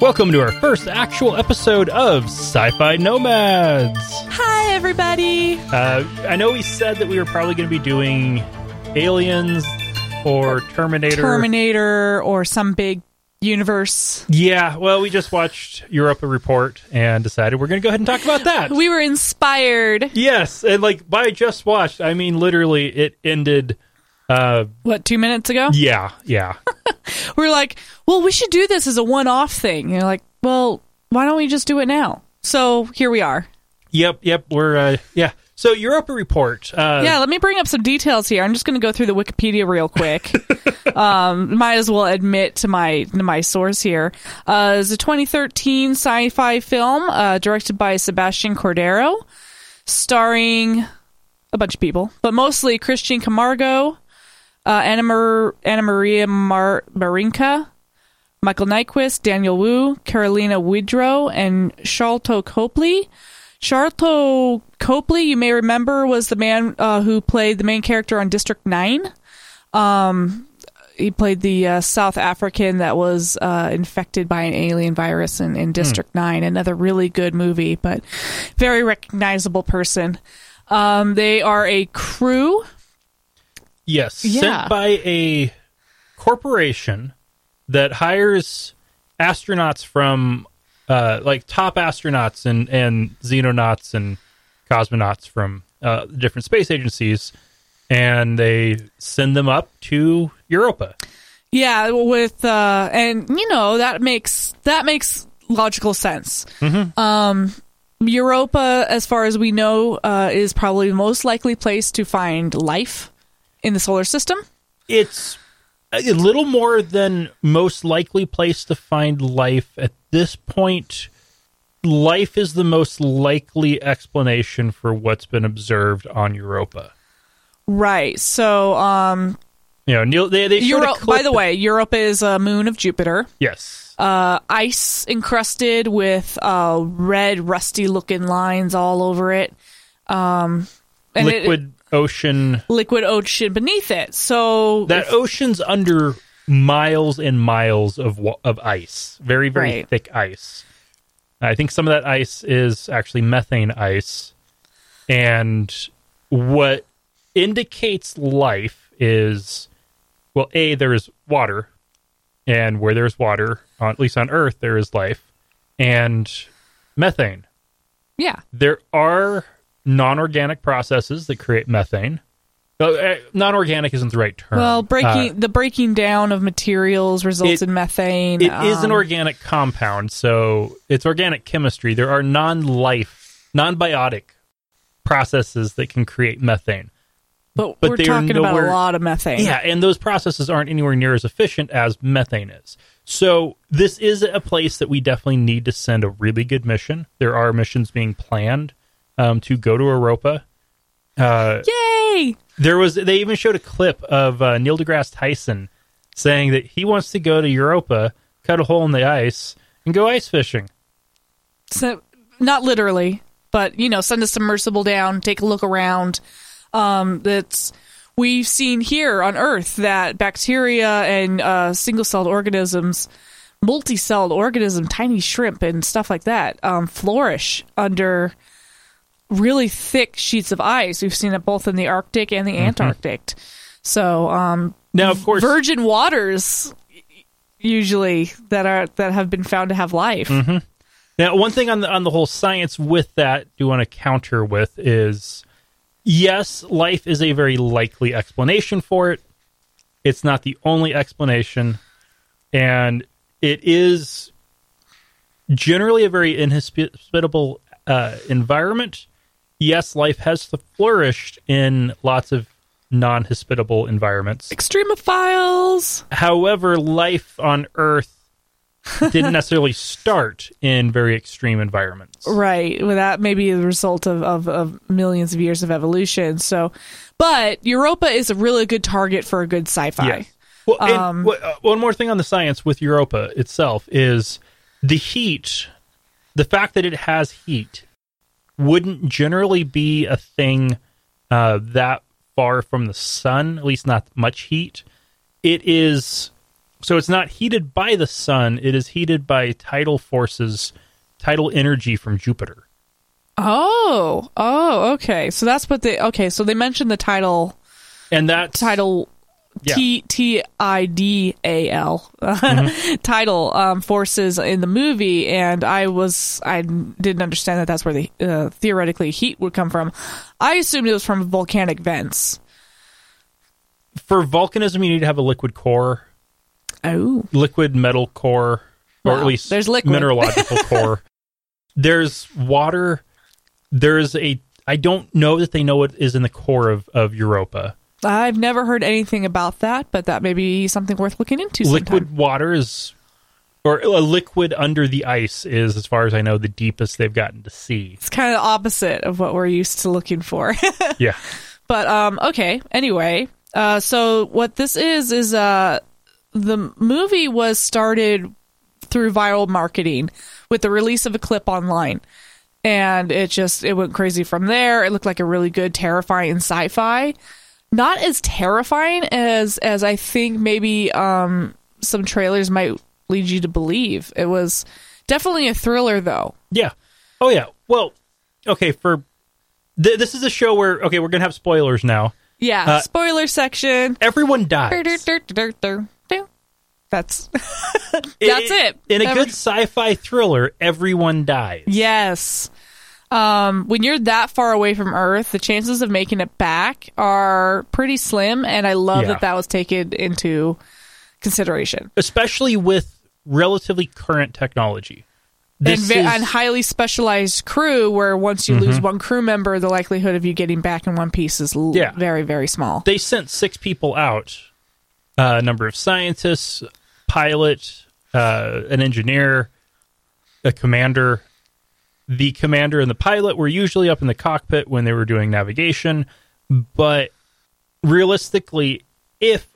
Welcome to our first actual episode of Sci Fi Nomads. Hi, everybody. Uh, I know we said that we were probably going to be doing Aliens or Terminator. Terminator or some big universe. Yeah, well, we just watched Europa Report and decided we're going to go ahead and talk about that. We were inspired. yes, and like by just watched, I mean literally it ended. Uh, What, two minutes ago? yeah, yeah. we are like, well, we should do this as a one off thing. And you're like, well, why don't we just do it now? So here we are. yep, yep. We're uh, yeah. So Europa Report. Uh, yeah, let me bring up some details here. I'm just going to go through the Wikipedia real quick. um, might as well admit to my to my source here. Uh, it's a 2013 sci-fi film uh, directed by Sebastian Cordero, starring a bunch of people, but mostly Christian Camargo, uh, Anna, Mar- Anna Maria Mar- Marinca, Michael Nyqvist, Daniel Wu, Karolina Wydra, and Sharlto Copley. Sharlto Copley, you may remember, was the man uh, who played the main character on District 9. Um, he played the uh, South African that was uh, infected by an alien virus in, in District 9. Another really good movie, but very recognizable person. Um, they are a crew. Yes, Yeah. sent by a corporation that hires astronauts from uh, like top astronauts and and xenonauts and cosmonauts from uh, different space agencies, and they send them up to Europa. Yeah, with uh and you know that makes that makes logical sense. Um Europa as far as we know uh is probably the most likely place to find life in the solar system. It's a little more than most likely place to find life at this point. Life is the most likely explanation for what's been observed on Europa. Right. So um You know, Neil. They, they Euro- by the way, Europa is a moon of Jupiter. yes, Uh ice encrusted with uh red rusty looking lines all over it. Um and it- liquid ocean. liquid ocean beneath it. So That ocean's under miles and miles of of ice, very very Right. thick ice. I think some of that ice is actually methane ice, and what indicates life is, well, a there is water, and where there's water, on, at least on Earth, there is life, and methane. yeah. there are non-organic processes that create methane. Uh, non-organic isn't the right term. Well, breaking Uh, the breaking down of materials results it- in methane. it is an um, organic compound, so it's organic chemistry. There are non-life, non-biotic processes that can create methane. but, but we're talking about a lot of methane. Yeah, and those processes aren't anywhere near as efficient as methane is. So this is a place that we definitely need to send a really good mission. There are missions being planned um, to go to Europa. Uh, Yay! There was they even showed a clip of uh, Neil deGrasse Tyson saying that he wants to go to Europa, cut a hole in the ice, and go ice fishing. So not literally, but you know, send a submersible down, take a look around. Um, that's we've seen here on Earth that bacteria and uh, single-celled organisms, multi-celled organism, tiny shrimp and stuff like that, um, flourish under really thick sheets of ice. We've seen it both in the Arctic and the Antarctic. So, um, Now, of course, virgin waters usually that are that have been found to have life. Now, one thing on the on the whole science with that, do want to counter with is, yes, life is a very likely explanation for it. It's not the only explanation, and it is generally a very inhospitable uh, environment. Yes, life has flourished in lots of non-hospitable environments. Extremophiles. However, life on Earth didn't necessarily start in very extreme environments. Right. Well, that may be the result of, of, of millions of years of evolution. So, but Europa is a really good target for a good sci-fi. Yeah. Well, Um, uh, one more thing on the science with Europa itself is the heat. The fact that it has heat wouldn't generally be a thing uh, that far from the sun, at least not much heat. It is So it's not heated by the sun, it is heated by tidal forces, tidal energy from Jupiter. Oh, oh, okay. So that's what they. Okay, so they mentioned the title, And that title, Yeah. T T I D A L, title um, forces in the movie, and I was I didn't understand that that's where the uh, theoretically heat would come from. I assumed it was from volcanic vents. for volcanism you need to have a liquid core, Oh, liquid metal core, or Wow. at least There's liquid. mineralogical core. There's water. There's a I don't know that they know what is in the core of, of Europa. I've never heard anything about that, but that may be something worth looking into. Sometime. liquid water is or a liquid under the ice is as far as i know the deepest they've gotten to sea It's kind of the opposite of what we're used to looking for. yeah But um, okay. Anyway, uh, so what this is is uh, the movie was started through viral marketing with the release of a clip online, and it just it went crazy from there. It looked like a really good, terrifying sci-fi. Not as terrifying as as I think maybe um, some trailers might lead you to believe. It was definitely a thriller, though. yeah oh yeah well okay for th- this is a show where okay we're gonna have spoilers now Yeah. Uh, spoiler section. everyone dies That's That's it. in a Every- good sci-fi thriller everyone dies yes. Um, when you're that far away from Earth, the chances of making it back are pretty slim, and I love Yeah. that that was taken into consideration. especially with relatively current technology And, this ve- is, and highly specialized crew, where once you lose one crew member, the likelihood of you getting back in one piece is l- Yeah. very, very small. they sent six people out uh, a number of scientists pilot uh, an engineer a commander the commander and the pilot were usually up in the cockpit when they were doing navigation but realistically if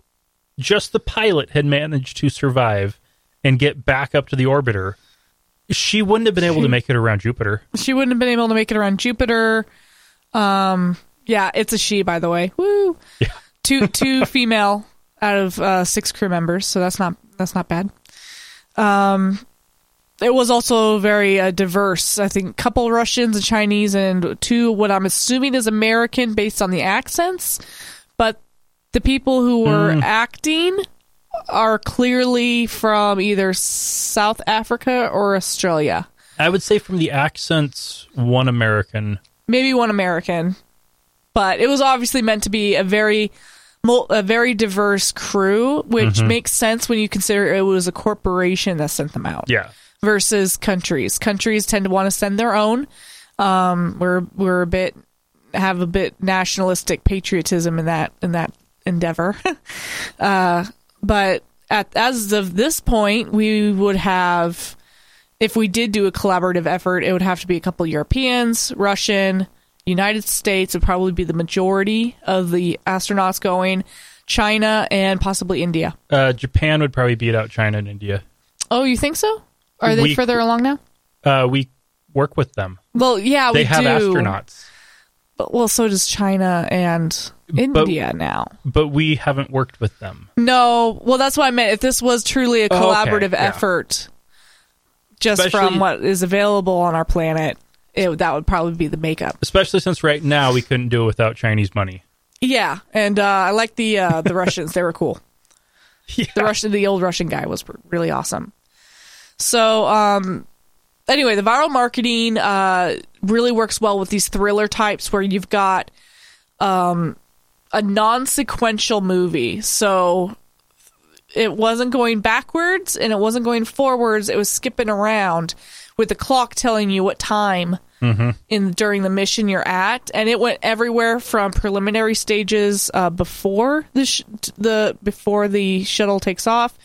just the pilot had managed to survive and get back up to the orbiter she wouldn't have been able to make it around jupiter she wouldn't have been able to make it around Jupiter. Um, yeah, it's a she, by the way. Woo! Yeah. Two two female out of uh, six crew members, so that's not that's not bad. Um, it was also very uh, diverse. I think a couple Russians and Chinese, and two what I'm assuming is American based on the accents, but the people who were acting are clearly from either South Africa or Australia. i would say from the accents one american maybe one American, but it was obviously meant to be a very a very diverse crew, which Mm-hmm. makes sense when you consider it was a corporation that sent them out yeah versus countries. Countries tend to want to send their own. Um, we're we're a bit have a bit nationalistic patriotism in that in that endeavor. uh, but at as of this point, we would have if we did do a collaborative effort, it would have to be a couple Europeans, Russian, United States would probably be the majority of the astronauts going, China, and possibly India. Uh, Japan would probably beat out China and India. Oh, you think so? Are they We- further along now? Uh, we work with them. Well, yeah, They we have do. astronauts, But, well, so does China and India now. but we haven't worked with them. No, well, that's what I meant. If this was truly a Oh, okay, collaborative yeah. effort, just Especially- from what is available on our planet, it, that would probably be the makeup. Especially since right now we couldn't do it without Chinese money. Yeah, and uh, I like the uh, the Russians; they were cool. Yeah. The Russian, the old Russian guy was really awesome. So, um, anyway, the viral marketing uh, really works well with these thriller types where you've got um, a non-sequential movie. So it wasn't going backwards and it wasn't going forwards. It was skipping around with the clock telling you what time in during the mission you're at, and it went everywhere from preliminary stages uh, before the sh- the before the shuttle takes off,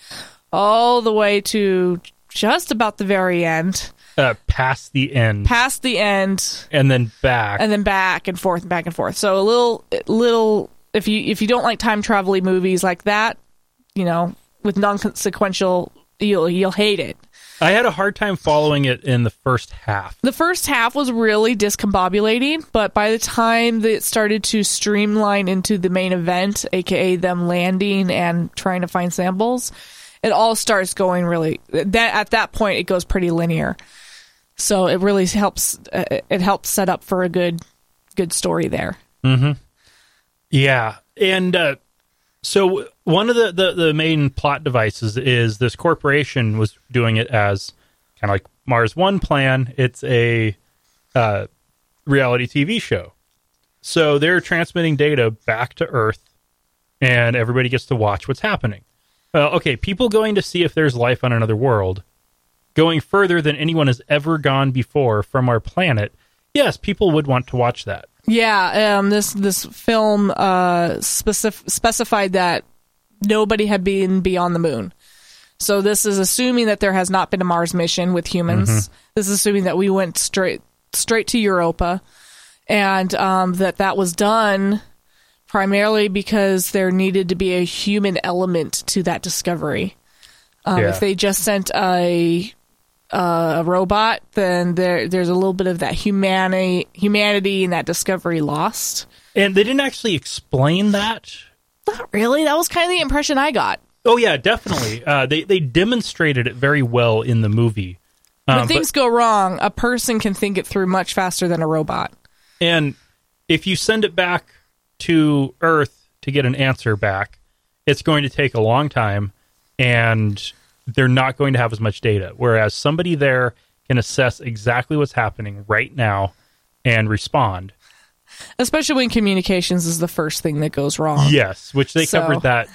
all the way to just about the very end, Uh, past the end past the end, and then back. and then back and forth and back and forth. So a little little if you if you don't like time travel movies like that, you know, with non consequential, you'll you'll hate it. I had a hard time following it in the first half. The first half was really discombobulating, but by the time that it started to streamline into the main event, aka them landing and trying to find samples, it all starts going really that at that point it goes pretty linear. So it really helps uh, it helps set up for a good good story there. Mhm. Yeah, and uh, so one of the, the the main plot devices is this corporation was doing it as kind of like Mars One plan. It's a uh, reality TV show, so they're transmitting data back to Earth, and everybody gets to watch what's happening. Uh, okay, people going to see if there's life on another world, going further than anyone has ever gone before from our planet. Yes, people would want to watch that. Yeah, um, this this film uh, specif- specified that nobody had been beyond the moon. So this is assuming that there has not been a Mars mission with humans. This is assuming that we went straight straight to Europa, and um, that that was done primarily because there needed to be a human element to that discovery. Um, Yeah. If they just sent a a robot, then there there's a little bit of that humanity humanity and that discovery lost. And they didn't actually explain that Not really. That was kind of the impression I got. Oh yeah, definitely. Uh, they they demonstrated it very well in the movie. When Um, things but, go wrong, a person can think it through much faster than a robot. and if you send it back to Earth to get an answer back, it's going to take a long time, and they're not going to have as much data. Whereas somebody there can assess exactly what's happening right now and respond. Especially when communications is the first thing that goes wrong. Yes, which they So- covered that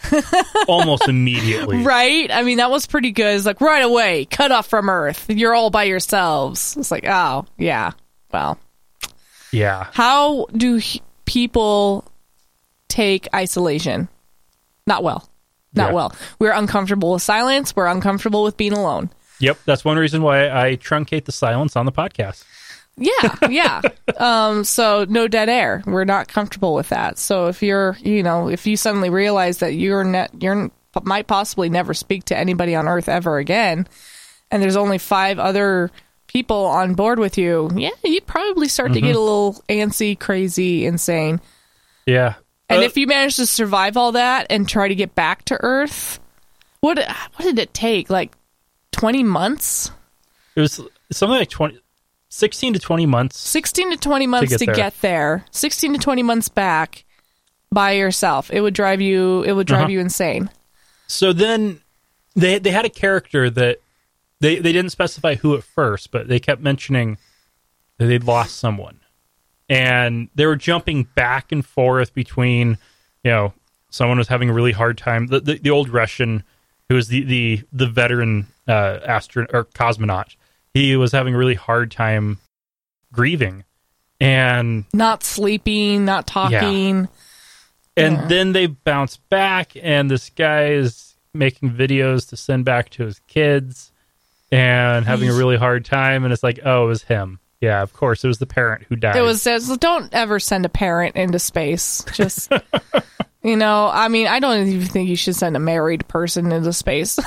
almost immediately. Right? I mean, that was pretty good. It's like, right away, cut off from Earth. You're all by yourselves. It's like, oh, yeah. Well, Yeah. how do h- people take isolation? Not well. Not Yeah. well. We're uncomfortable with silence. We're uncomfortable with being alone. Yep, that's one reason why I truncate the silence on the podcast. Yeah, yeah. um, so no dead air. We're not comfortable with that. So if you're, you know, if you suddenly realize that you're net, you're might possibly never speak to anybody on Earth ever again, and there's only five other people on board with you, yeah, you'd probably start to get a little antsy, crazy, insane. Yeah. And Uh, if you manage to survive all that and try to get back to Earth, what what did it take? Like twenty months? It was something like 20, 16 to 20 months. 16 to 20 months get to there. get there 16 to 20 months back by yourself it would drive you it would drive Uh-huh. you insane So then they they had a character that they, they didn't specify who at first, but they kept mentioning that they'd lost someone. And they were jumping back and forth between, you know, someone was having a really hard time. The, the, the old Russian, who was the, the, the veteran uh, astronaut or cosmonaut, he was having a really hard time grieving. And not sleeping not talking And Yeah. then they bounce back, and this guy is making videos to send back to his kids and having a really hard time. And it's like, oh, it was him. Yeah, of course. It was the parent who died. it was says don't ever send a parent into space just you know i mean i don't even think you should send a married person into space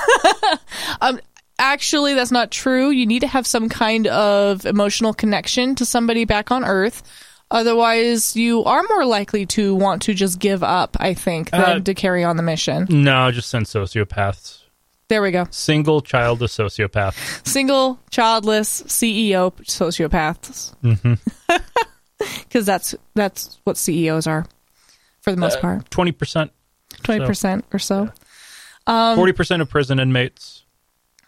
um actually that's not true. You need to have some kind of emotional connection to somebody back on earth. Otherwise you are more likely to want to just give up i think than Uh, to carry on the mission. No, just send sociopaths. there we go. Single childless sociopath. single childless ceo sociopaths. Because that's that's what ceos are for the most part. 20%, 20% or so. 40% of prison inmates.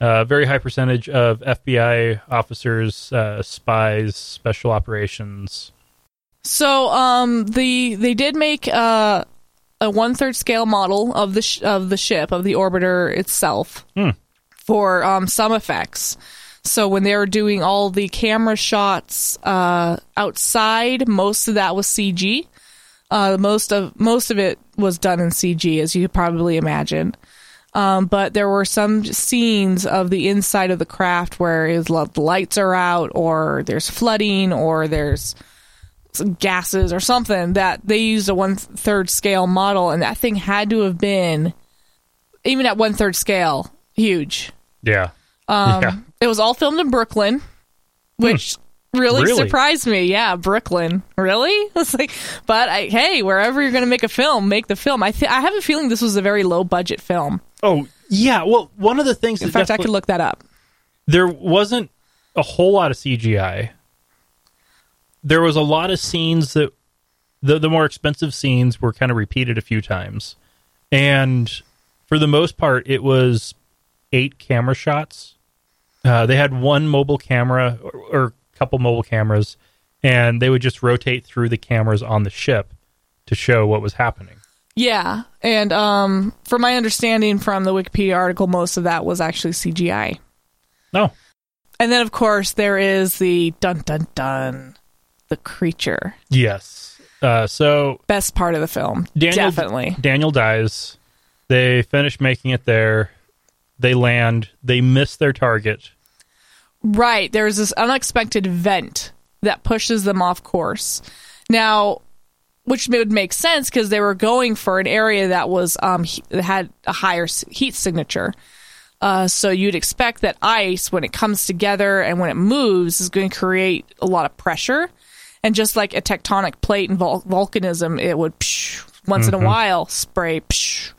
Uh, very high percentage of FBI officers, uh, spies, special operations. So, um, the they did make uh, a one third scale model of the sh- of the ship of the orbiter itself for um, some effects. So when they were doing all the camera shots uh, outside, most of that was CG. Uh, most of most of it was done in CG, as you could probably imagine. Um, but there were some scenes of the inside of the craft where the lights are out, or there's flooding, or there's some gases or something that they used a one third scale model, and that thing had to have been even at one third scale huge. Yeah. Um, yeah. It was all filmed in Brooklyn, which really, Really? surprised me. Yeah, Brooklyn. Really? It's like, but I, hey, wherever you're going to make a film, make the film. I th- I have a feeling this was a very low budget film. Oh, Yeah, well, one of the things In fact, I could look that up. there wasn't a whole lot of CGI. There was a lot of scenes that the the more expensive scenes were kind of repeated a few times. And for the most part it was eight camera shots. Uh, they had one mobile camera or, or couple mobile cameras and they would just rotate through the cameras on the ship to show what was happening. Yeah, and um, from my understanding from the Wikipedia article, most of that was actually CGI. No. And then, of course, there is the dun dun dun, the creature. Yes. Uh, so Best part of the film, Daniel definitely. Daniel dies. They finish making it there. They land. They miss their target. Right. There's this unexpected event that pushes them off course. Now, which would make sense because they were going for an area that was um he- that had a higher heat signature. Uh, so you'd expect that ice, when it comes together and when it moves, is going to create a lot of pressure. And just like a tectonic plate and vol- volcanism, it would psh, once in a while spray psh,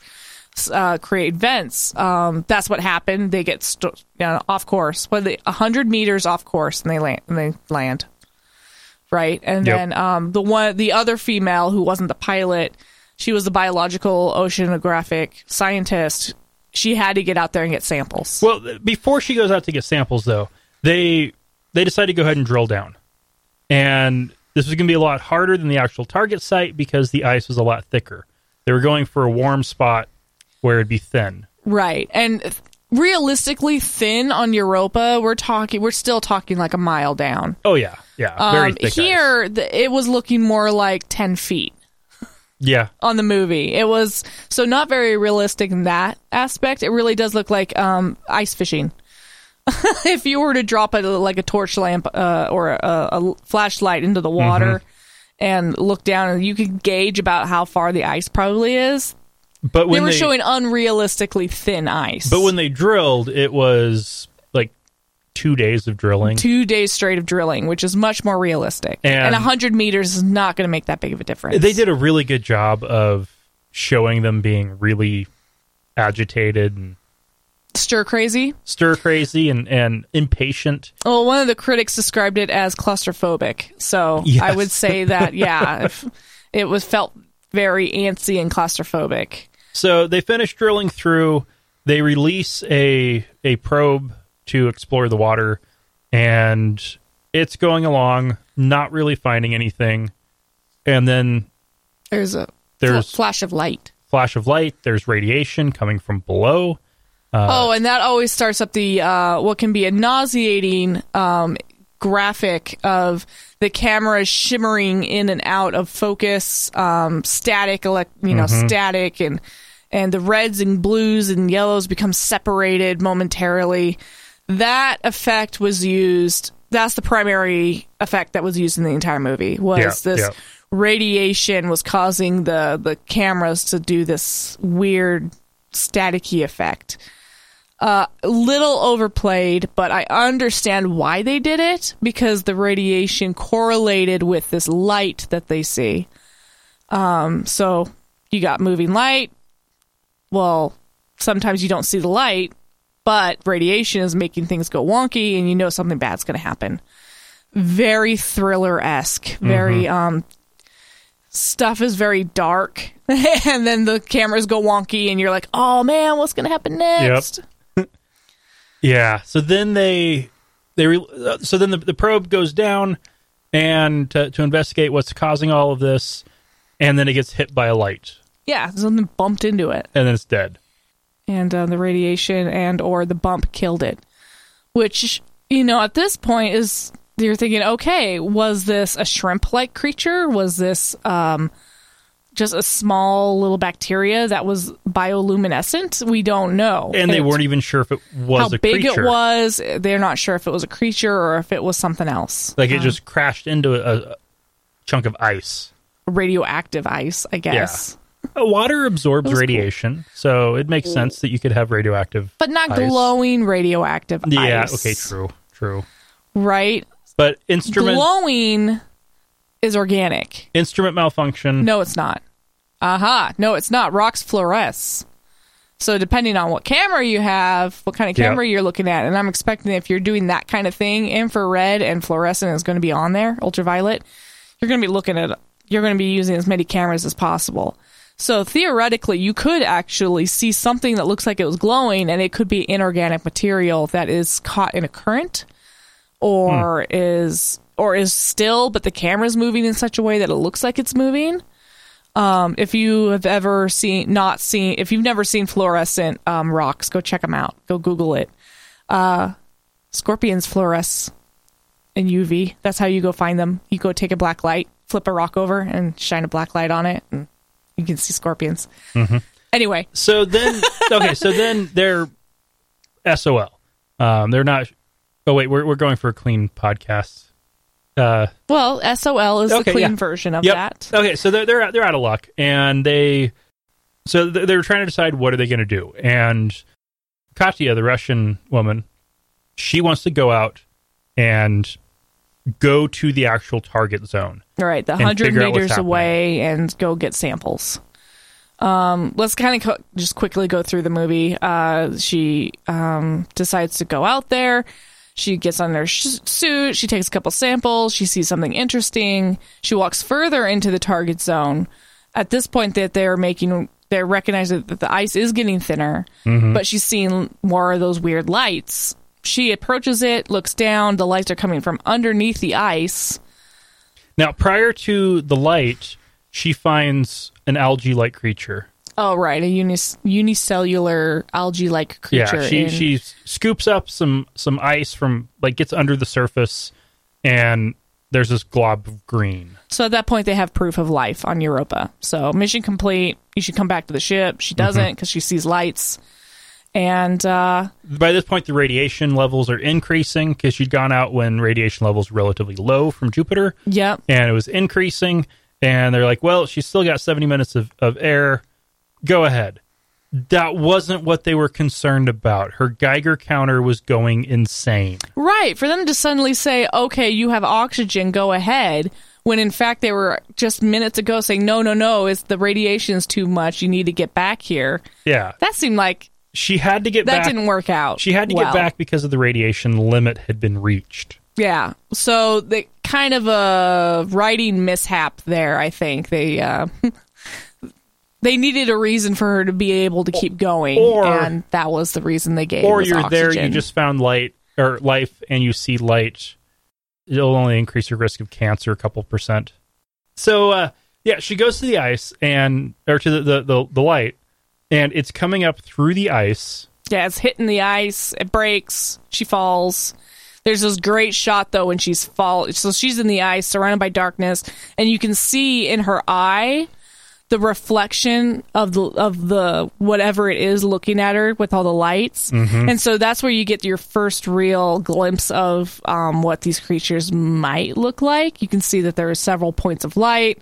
uh, create vents. Um, that's what happened. They get st- you know, off course, but they hundred meters off course, and they land. And they land. Right, and Yep. then um, the one, the other female who wasn't the pilot, she was the biological oceanographic scientist. She had to get out there and get samples. Well, before she goes out to get samples, though, they they decide to go ahead and drill down, and this was going to be a lot harder than the actual target site because the ice was a lot thicker. They were going for a warm spot where it'd be thin. Right. And realistically thin on Europa, we're talking we're still talking like a mile down. Oh yeah, yeah, very Um, here the, it was looking more like 10 feet yeah, on the movie. It was so not very realistic in that aspect. It really does look like um, ice fishing. if you were to drop a like a torch lamp uh, or a, a flashlight into the water Mm-hmm. and look down, and you could gauge about how far the ice probably is. But when they were they, showing unrealistically thin ice. but when they drilled, it was like two days of drilling. two days straight of drilling, which is much more realistic. And- And, a 100 meters is not going to make that big of a difference. They did a really good job of showing them being really agitated and Stir crazy. stir crazy and, and impatient. Well, one of the critics described it as claustrophobic. So Yes. I would say that, yeah, if it was felt very antsy and claustrophobic. So they finish drilling through. They release a a probe to explore the water, and it's going along, not really finding anything. And then There's a There's- fl- flash of light. flash of light. There's radiation coming from below. oh, and that always starts up the uh, what can be a nauseating um, graphic of the camera shimmering in and out of focus, um, static, elect, you know, static, and and the reds and blues and yellows become separated momentarily. That effect was used. That's the primary effect that was used in the entire movie. Was Yeah, this yeah. radiation was causing the the cameras to do this weird staticky effect uh, a little overplayed, but I understand why they did it because the radiation correlated with this light that they see. Um, so you got moving light. Well, sometimes you don't see the light, but radiation is making things go wonky, and you know something bad's going to happen. Very thriller esque. Very um, stuff is very dark, and then the cameras go wonky, and you're like, "Oh man, what's going to happen next?" Yeah. So then they they re- uh, so then the, the probe goes down and to, to investigate what's causing all of this, and then it gets hit by a light, Yeah, something bumped into it, and then it's dead. and uh, the radiation and or the bump killed it. Which you know, at this point, is you're thinking, okay, was this a shrimp-like creature? Was this um, just a small little bacteria that was bioluminescent? We don't know, And they weren't even sure if it was how a big creature. it was. They're not sure if it was a creature or if it was something else. Like it just crashed into a, a chunk of ice. radioactive ice, I guess. Uh, Water absorbs was cool. radiation, so it makes sense that you could have radioactive. But not Ice. glowing radioactive Yeah. ice. Okay. True. True. Right? But instrument Glowing is organic. instrument malfunction. No, it's not. Aha. No, it's not. Rocks fluoresce. So depending on what camera you have, what kind of camera you're looking at, and I'm expecting if you're doing that kind of thing, infrared and fluorescent is going to be on there, ultraviolet. You're going to be looking at you're going to be using as many cameras as possible. So theoretically, you could actually see something that looks like it was glowing, and it could be inorganic material that is caught in a current, or hmm. is or is still, but the camera's moving in such a way that it looks like it's moving. Um, if you have ever seen, not seen, if you've never seen fluorescent um, rocks, go check them out. Go Google it. Uh, scorpions fluoresce in UV. That's how you go find them. You go take a black light, flip a rock over, and shine a black light on it, and you can see scorpions. Anyway, So then, okay, so then they're SOL. Um, they're not. Oh wait, we're we're going for a clean podcast. Uh, well, SOL is Okay, the clean yeah. version of yep. that. Okay, so they're they're out- they're out of luck, and they so they're trying to decide what are they going to do. And Katya, the Russian woman, she wants to go out and go to the actual target zone. All right, the hundred figure out what's meters away and go get samples. Um, let's kind of co- just quickly go through the movie. Uh, she um, decides to go out there. She gets on her sh- suit. She takes a couple samples. She sees something interesting. She walks further into the target zone. At this point, that they're making, they're recognizing that the ice is getting thinner, mm-hmm. but she's seeing more of those weird lights. She approaches it, looks down. The lights are coming from underneath the ice. Now, prior to the light, she finds an algae-like creature. Oh, right, a unis- unicellular algae-like creature. Yeah, she in- she scoops up some some ice from like gets under the surface, and there's this glob of green. so at that point, they have proof of life on Europa. So mission complete. You should come back to the ship. She doesn't because she sees lights, and uh, By this point, the radiation levels are increasing because she'd gone out when radiation levels were relatively low from Jupiter, yep, and it was increasing. And they're like, "Well, she's still got 70 minutes of, of air. Go ahead." That wasn't what they were concerned about. Her Geiger counter was going insane. right. For them to suddenly say, "Okay, you have oxygen. Go ahead." When in fact they were just minutes ago saying, "No, no, no! It's the radiation's too much. You need to get back here." Yeah, That seemed like she had to get back that back. didn't work out. She had to well. get back because of the radiation limit had been reached. Yeah. So the kind of a writing mishap there, I think. They uh they needed a reason for her to be able to keep going Or- and that was the reason they gave or you're there, you just found light or life, and you see light. It'll only increase your risk of cancer a couple percent. So, uh, yeah, she goes to the ice and or to the, the the the light, and it's coming up through the ice. Yeah, it's hitting the ice, it breaks, she falls. There's this great shot though when she's fall so she's in the ice surrounded by darkness and you can see in her eye the reflection of the of the whatever it is looking at her with all the lights, and so that's where you get your first real glimpse of um, what these creatures might look like. You can see that there are several points of light.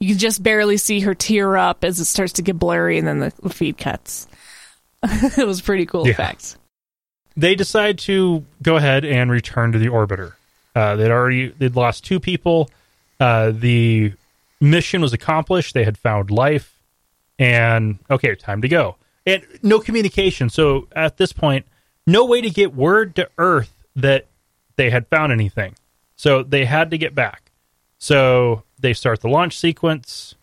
You can just barely see her tear up as it starts to get blurry, and then the, the feed cuts. it was pretty cool Yeah. effects. They decide to go ahead and return to the orbiter. Uh, they'd already they'd lost two people. Uh, the mission was accomplished. They had found life, and okay, time to go. And no communication. So at this point, no way to get word to Earth that they had found anything. So they had to get back. So they start the launch sequence,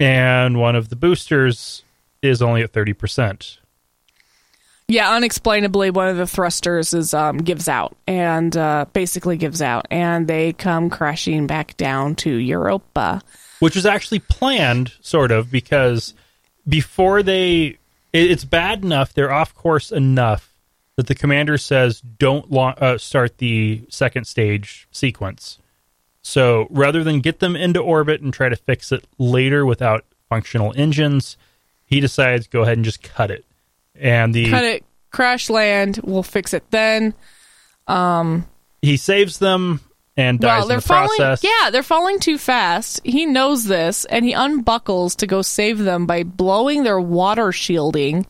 and one of the boosters is only at thirty percent. Yeah, unexplainably, one of the thrusters is um, gives out and uh, basically gives out, and they come crashing back down to Europa. which was actually planned, sort of, because before they, it- it's bad enough, they're off course enough that the commander says don't la- uh, start the second stage sequence. So rather than get them into orbit and try to fix it later without functional engines, he decides go ahead and just cut it. And the Cut it, crash land. We'll fix it then. Um, he saves them and dies well, in they're the falling. process. Yeah, they're falling too fast. He knows this, and he unbuckles to go save them by blowing their water shielding.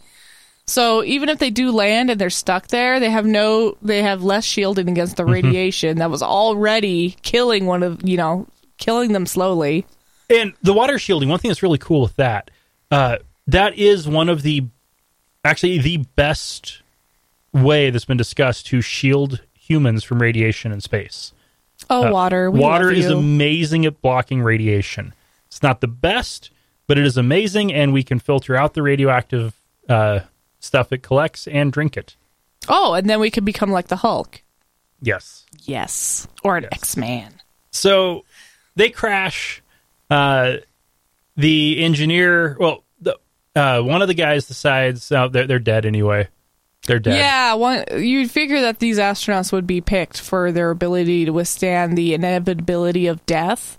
So even if they do land and they're stuck there, they have no, they have less shielding against the Mm-hmm. radiation that was already killing one of, you know, killing them slowly. And the water shielding, one thing that's really cool with that, uh, that is one of the actually the best way that's been discussed to shield humans from radiation in space. Oh, Uh, water. We water is amazing at blocking radiation. It's not the best, but it is amazing, and we can filter out the radioactive uh, stuff it collects and drink it. oh, and then we could become like the Hulk. Yes. Yes. Or an Yes. X Man. So they crash. Uh, the engineer, well, uh, one of the guys decides oh, they're they're dead anyway. They're dead. Yeah, one, you'd figure that these astronauts would be picked for their ability to withstand the inevitability of death.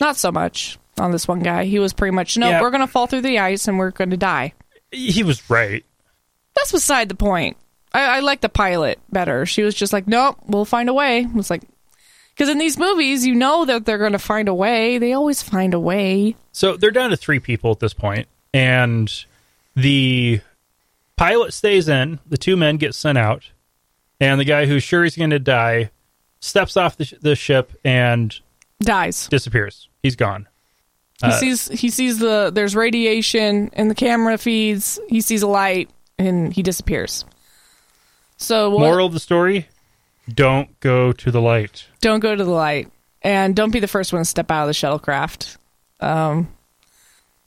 Not so much on this one guy. He was pretty much, no, Yeah. we're going to fall through the ice and we're going to die. He was right. That's beside the point. I, I like the pilot better. She was just like, nope, we'll find a way. It's like, because in these movies, you know that they're going to find a way. They always find a way. So they're down to three people at this point, and the pilot stays in. The two men get sent out, and the guy who's sure he's going to die steps off the, sh- the ship and Dies. disappears. He's gone. He Uh, sees he sees the there's radiation and the camera feeds. He sees a light and he disappears. So what, Moral of the story: Don't go to the light. don't go to the light and don't be the first one to step out of the shuttlecraft. Um,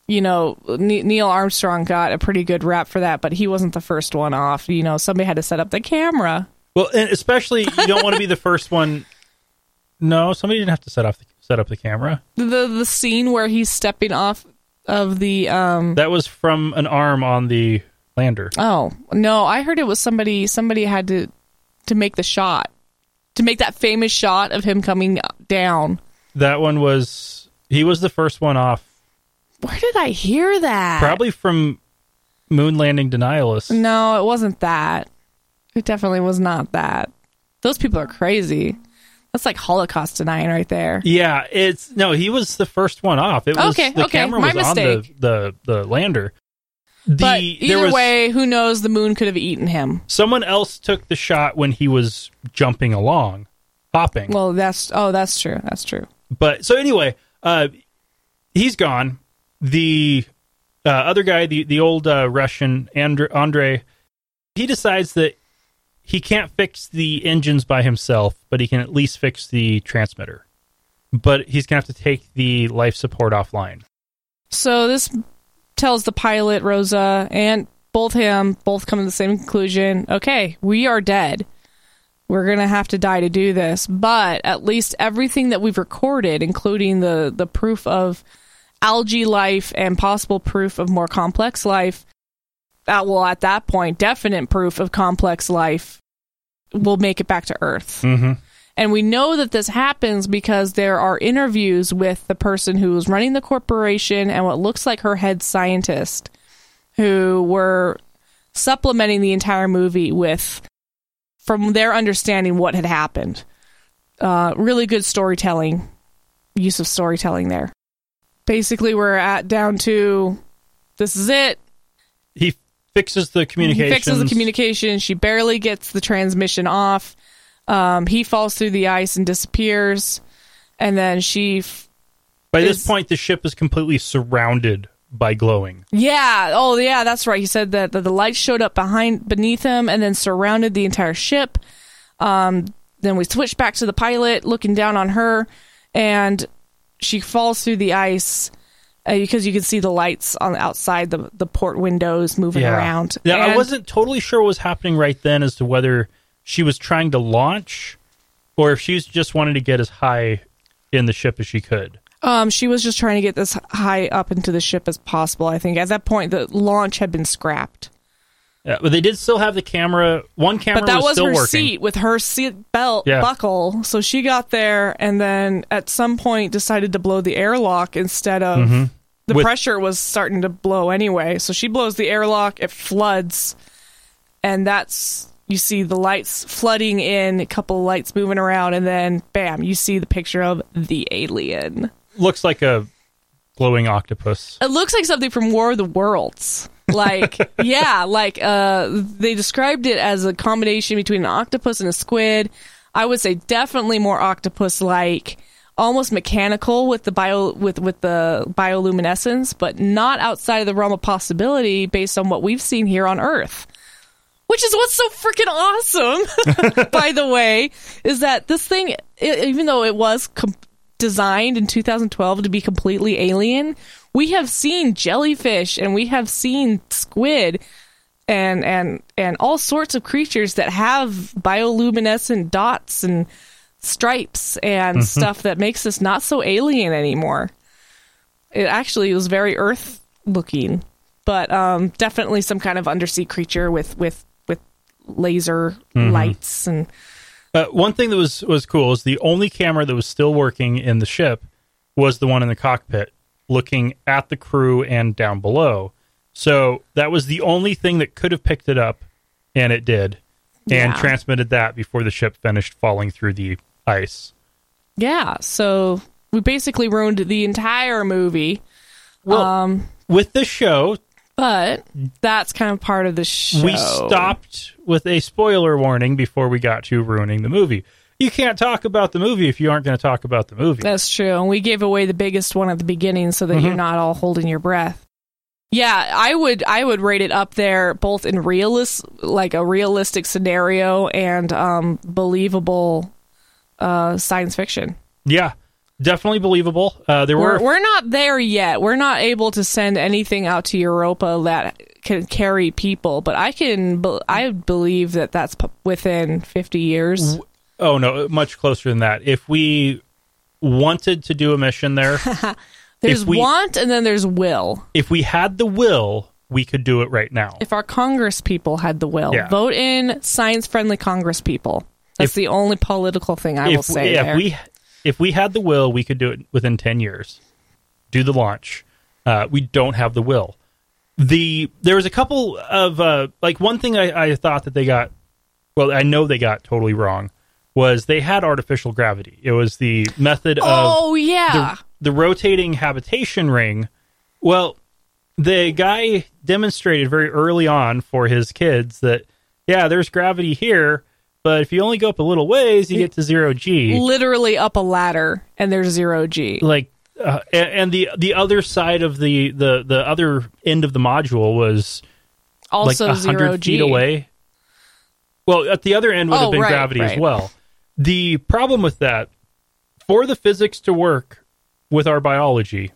you know, Neil Armstrong got a pretty good rap for that, but he wasn't the first one off. You know, somebody had to set up the camera. Well, and especially you don't want to be the first one. No, somebody didn't have to set off the, set up the camera. The the scene where he's stepping off of the um That was from an arm on the lander. oh no, I heard it was somebody somebody had to to make the shot to make that famous shot of him coming down. That one was he was the first one off, Where did I hear that? probably from moon landing denialists. No, it wasn't that. It definitely was not that. Those people are crazy. That's like Holocaust denying right there. Yeah, it's no. He was the first one off. It was Okay, the okay, camera my was on the, mistake. the the lander. The, But there either was way, who knows? The moon could have eaten him. someone else took the shot when he was jumping along, hopping. Well, that's oh, that's true. That's true. but so anyway, uh, he's gone. The uh, other guy, the the old uh, Russian Andre, Andre, he decides that he can't fix the engines by himself, but he can at least fix the transmitter. But he's gonna have to take the life support offline. So this tells the pilot Rosa and both him both come to the same conclusion. Okay, we are dead. We're gonna have to die to do this, but at least everything that we've recorded, including the the proof of algae life and possible proof of more complex life, that will at that point definite proof of complex life will make it back to Earth. Mm-hmm. And we know that this happens because there are interviews with the person who was running the corporation and what looks like her head scientist who were supplementing the entire movie with, from their understanding, what had happened. Uh, really good storytelling, use of storytelling there. Basically, we're at down to this is it. He fixes the He communications. fixes the communication. She barely gets the transmission off. Um, he falls through the ice and disappears. And then she, f- By this is- point, the ship is completely surrounded by glowing. yeah, oh yeah, that's right. He said that, that the lights showed up behind, beneath him, and then surrounded the entire ship. Um, then we switch back to the pilot looking down on her, and she falls through the ice uh, because you can see the lights on the outside the the port windows moving around. Yeah, I wasn't totally sure what was happening right then as to whether she was trying to launch or if she was just wanting to get as high in the ship as she could. Um, she was just trying to get this high up into the ship as possible. I think at that point the launch had been scrapped, Yeah, but they did still have the camera. One camera but that was, still her working. seat with her seat belt Yeah. buckle. So she got there and then at some point decided to blow the airlock instead of the Mm-hmm. With- pressure was starting to blow anyway. So she blows the airlock, it floods, and that's you see the lights flooding in, a couple lights moving around, and then bam, you see the picture of the alien. Looks like a glowing octopus. It looks like something from War of the Worlds. Like, yeah, like uh, they described it as a combination between an octopus and a squid. I would say definitely more octopus like. almost mechanical with the bio with with the bioluminescence, but not outside of the realm of possibility based on what we've seen here on Earth. Which is what's so freaking awesome, by the way, is that this thing, i- even though it was designed in 2012 to be completely alien, we have seen jellyfish and we have seen squid and and and all sorts of creatures that have bioluminescent dots and stripes and stuff that makes us not so alien anymore. It actually was very earth looking, but um, definitely some kind of undersea creature with with with laser lights and Uh, one thing that was was cool is the only camera that was still working in the ship was the one in the cockpit, looking at the crew and down below. So that was the only thing that could have picked it up, and it did, and Yeah. transmitted that before the ship finished falling through the ice. yeah. So we basically ruined the entire movie. Well, um, with the show, but that's kind of part of the show. we stopped with a spoiler warning before we got to ruining the movie. You can't talk about the movie if you aren't going to talk about the movie. That's true. And we gave away the biggest one at the beginning so that you're not all holding your breath. Yeah, I would I would rate it up there both in realist like a realistic scenario and um believable uh science fiction. yeah, definitely believable. Uh, there We're were we're not there yet. We're not able to send anything out to Europa that can carry people, but I can I believe that that's within 50 years. Oh no, much closer than that. If we wanted to do a mission there, There's we- want and then there's will. if we had the will, we could do it right now. if our Congress people had the will, Yeah. vote in science friendly Congress people. That's If- the only political thing I will say we, there. if we if we had the will, we could do it within 10 years. Do the launch. Uh, we don't have the will. The there was a couple of uh, like one thing I, I thought that they got well, I know they got totally wrong was they had artificial gravity. It was the method of oh yeah, the, the rotating habitation ring. Well, the guy demonstrated very early on for his kids that yeah, there's gravity here, but if you only go up a little ways, you get to zero g. literally up a ladder and there's zero G. Like, uh, and, and the the other side of the the the other end of the module was Also like hundred G. feet away. Well, at the other end would Oh, have been right, gravity as well. The problem with that, for the physics to work with our biology,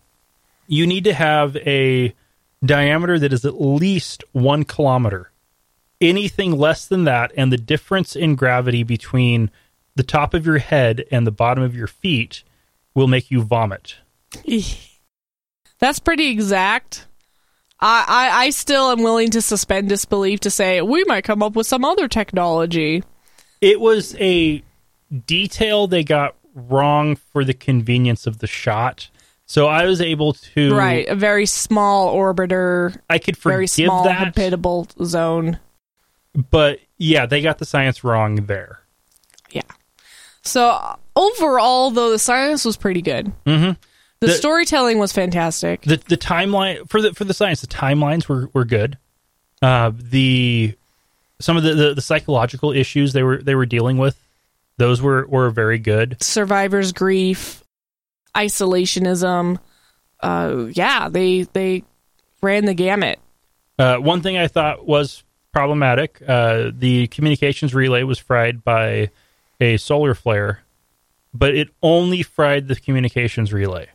you need to have a diameter that is at least one kilometer. Anything less than that, and the difference in gravity between the top of your head and the bottom of your feet will make you vomit. That's pretty exact. I, I I still am willing to suspend disbelief to say we might come up with some other technology. It was a detail they got wrong for the convenience of the shot. So I was able to Right, a very small orbiter, I could very forgive small that, habitable zone. but yeah, they got the science wrong there. Yeah. So overall, though, the science was pretty good. Mm-hmm. The, The- storytelling was fantastic. The the timeline for the for the science, the timelines were were good. Uh, the some of the, the the psychological issues they were they were dealing with, those were were very good. Survivor's grief, isolationism. Uh, yeah, they they ran the gamut. Uh, one thing I thought was problematic: uh, the communications relay was fried by a solar flare, but it only fried the communications relay.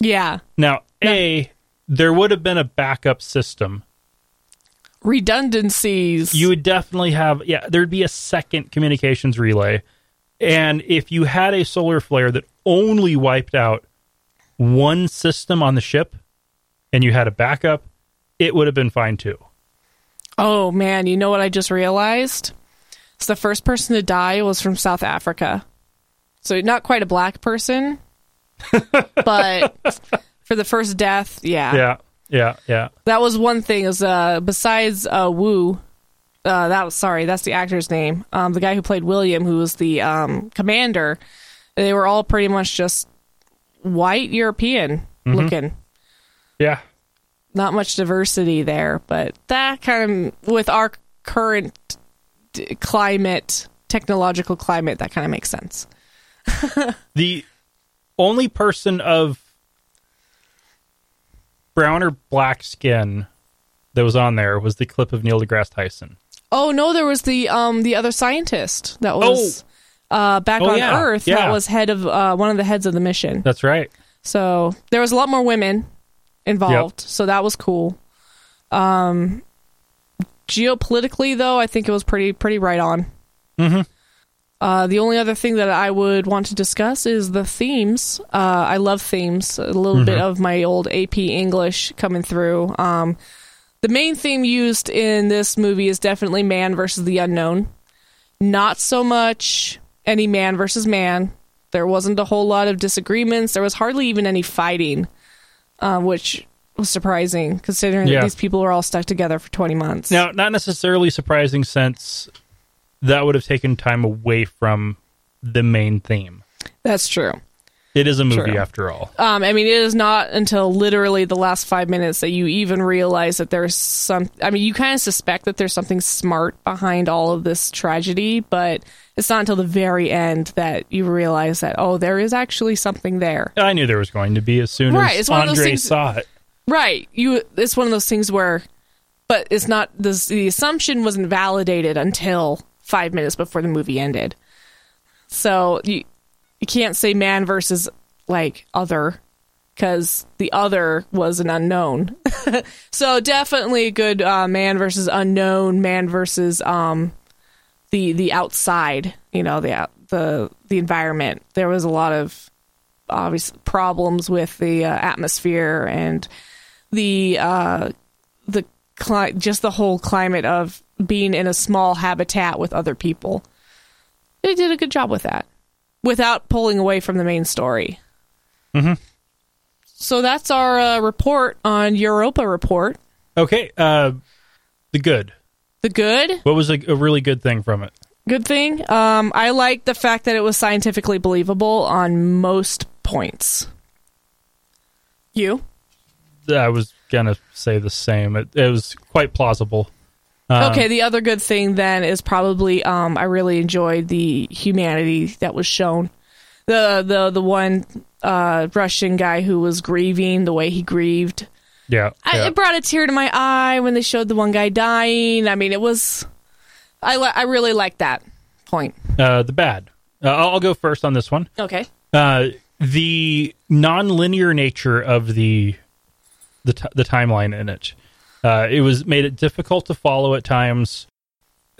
Yeah, Now, a there would have been a backup system. redundancies. You would definitely have, yeah, there'd be a second communications relay, and if you had a solar flare that only wiped out one system on the ship, and you had a backup, it would have been fine too. oh man, you know what I just realized? So the first person to die was from South Africa. So not quite a black person, but for the first death, Yeah, yeah, yeah. yeah. that was one thing is uh besides uh Wu uh that was sorry, that's the actor's name. Um the guy who played William who was the um commander, they were all pretty much just white European looking. Yeah. Not much diversity there, but that kind of with our current d- climate, technological climate, that kind of makes sense. the only person of brown or black skin that was on there was the clip of Neil deGrasse Tyson. Oh no, there was the um the other scientist that was uh back Oh, on yeah, Earth yeah. that was head of uh one of the heads of the mission. That's right. So there was a lot more women involved. So that was cool. Um geopolitically though, I think it was pretty pretty right on. Mm-hmm. Uh, the only other thing that I would want to discuss is the themes. Uh, I love themes. A little bit of my old AP English coming through. Um, the main theme used in this movie is definitely man versus the unknown. Not so much any man versus man. There wasn't a whole lot of disagreements. There was hardly even any fighting, uh, which was surprising considering Yeah. that these people were all stuck together for 20 months. Now, not necessarily surprising since that would have taken time away from the main theme. That's true. It is a movie True. after all. Um, I mean, it is not until literally the last five minutes that you even realize that there's some. I mean, you kind of suspect that there's something smart behind all of this tragedy, but it's not until the very end that you realize that oh, there is actually something there. I knew there was going to be as soon Right, as it's one of those Andre things- saw it. Right? You. It's one of those things where, but it's not. The the assumption wasn't validated until five minutes before the movie ended. So you you can't say man versus like other because the other was an unknown. so definitely good uh, man versus unknown, man versus um the the outside. You know the the the environment. There was a lot of obvious problems with the uh, atmosphere and the uh the cli- just the whole climate of being in a small habitat with other people. They did a good job with that without pulling away from the main story. Mhm. So that's our uh, report on Europa Report. Okay, uh, the good. The good, What was a, a really good thing from it? good thing. Um, I like the fact that it was scientifically believable on most points. You? I was gonna say the same. It, it was quite plausible. Um, Okay, the other good thing then is probably um, I really enjoyed the humanity that was shown. The the the one uh, Russian guy who was grieving, the way he grieved. Yeah. I, yeah. it brought a tear to my eye when they showed the one guy dying. I mean, it was. I li- I really liked that point. Uh, the bad. Uh, I'll, I'll go first on this one. Okay. Uh, the non-linear nature of the the t- the timeline in it. Uh, it was made it difficult to follow at times.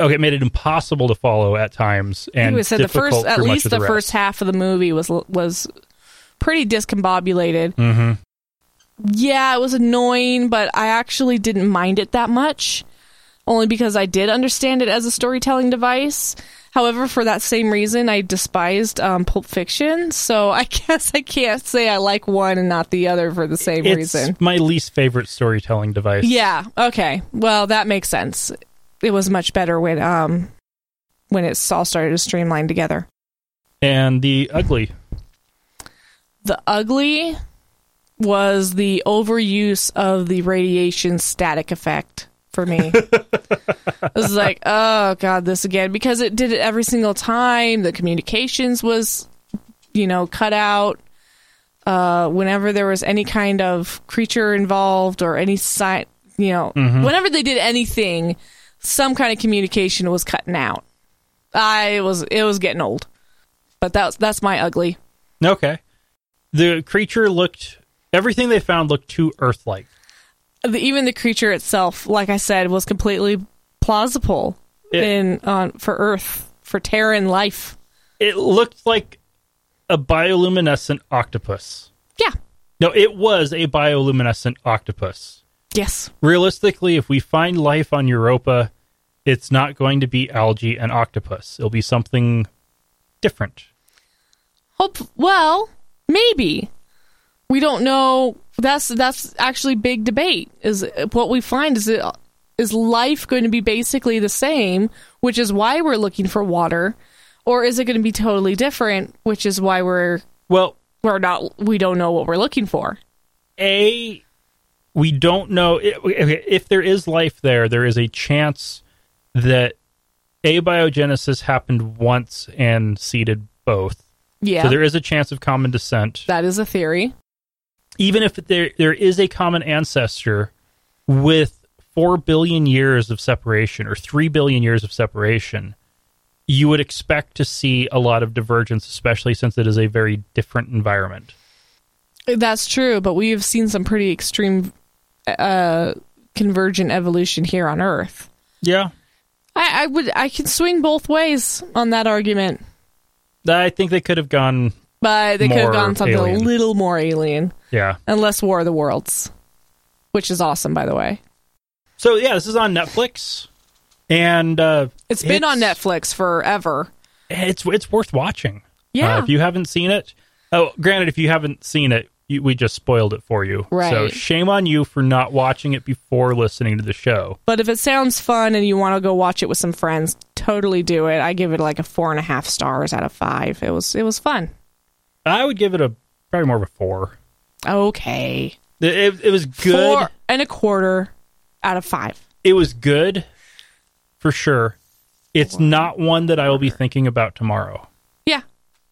Okay, it made it impossible to follow at times, and we said the first, at least the, the, first half of the movie was was pretty discombobulated. hmm Yeah, it was annoying, but I actually didn't mind it that much. Only because I did understand it as a storytelling device. However, for that same reason, I despised um, Pulp Fiction. So I guess I can't say I like one and not the other for the same It's reason. my least favorite storytelling device. Yeah. Okay. Well, that makes sense. It was much better when um when it all started to streamline together. and the ugly. The ugly was the overuse of the radiation static effect for me. it was like, oh god, this again because it did it every single time. The communications was, you know, cut out. Uh, whenever there was any kind of creature involved or any sign, you know, whenever they did anything, some kind of communication was cutting out. I was it was getting old, but that's that's my ugly. Okay, the creature looked. Everything they found looked too Earth-like. The, even the creature itself, like I said, was completely plausible It- in on for Earth for Terran life. It looked like a bioluminescent octopus. Yeah. No, it was a bioluminescent octopus. Yes. Realistically, if we find life on Europa, it's not going to be algae and octopus. It'll be something different. Hope. Well, maybe. We don't know. That's that's actually big debate. Is what we find is it is life going to be basically the same, which is why we're looking for water, or is it going to be totally different, which is why we're Well, we're not we don't know what we're looking for. A, we don't know if there is life there. There is a chance that abiogenesis happened once and seeded both, Yeah, So there is a chance of common descent. that is a theory. Even if there there is a common ancestor with 4 billion years of separation or 3 billion years of separation, you would expect to see a lot of divergence, especially since it is a very different environment. That's true, but we've seen some pretty extreme uh, convergent evolution here on Earth. Yeah. I, I would I can swing both ways on that argument, I think they could have gone, but they could have More gone something alien. a little more alien, yeah. And less War of the Worlds, which is awesome, by the way. So, yeah, this is on Netflix. And uh, It's been on Netflix forever. it's it's worth watching. Yeah. Uh, if you haven't seen it, oh, granted, if you haven't seen it, you, we just spoiled it for you. Right. So shame on you for not watching it before listening to the show. But if it sounds fun and you want to go watch it with some friends, totally do it. I give it like a four and a half stars out of five. It was it was fun. I would give it a probably more of a four. Okay, It, it, it was good. four and a quarter out of five. It was good for sure. It's not one that I will be thinking about tomorrow. Yeah,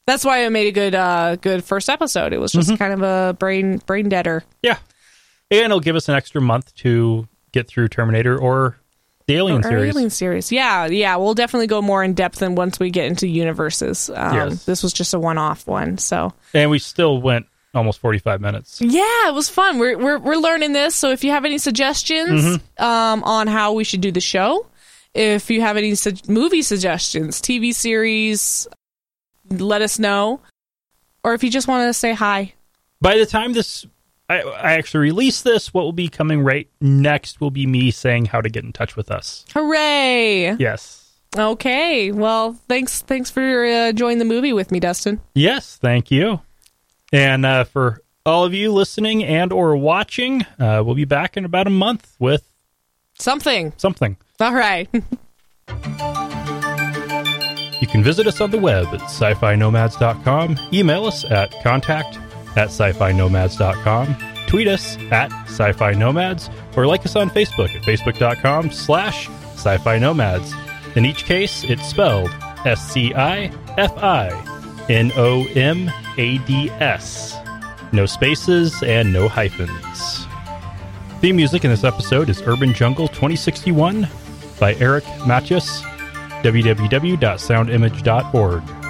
that's why it made a good uh good first episode. It was just Mm-hmm. kind of a brain brain deader. Yeah, and it'll give us an extra month to get through Terminator or the Alien Or series. Alien series. Yeah, yeah. We'll definitely go more in depth than once we get into universes. Um, Yes. This was just a one off one, so And we still went almost forty-five minutes. Yeah, it was fun. We're we're we're learning this. So if you have any suggestions Mm-hmm. um, on how we should do the show, if you have any su- movie suggestions, TV series, let us know. Or if you just want to say hi, By the time this I, I actually release this, what will be coming right next will be me saying how to get in touch with us. hooray! Yes. Okay, well, thanks thanks for uh, enjoying the movie with me, Dustin. Yes, thank you. And uh, for all of you listening and or watching, uh, we'll be back in about a month with Something. something. All right. You can visit us on the web at sci-fi nomads.com, email us at contact at sci-fi nomads.com, tweet us at sci-fi nomads, or like us on Facebook at facebook.com slash sci-fi nomads. In each case, it's spelled S-C-I-F-I-N-O-M-A-D-S. No spaces and no hyphens. Theme music in this episode is Urban Jungle 2061 by Eric Matyas www.soundimage.org.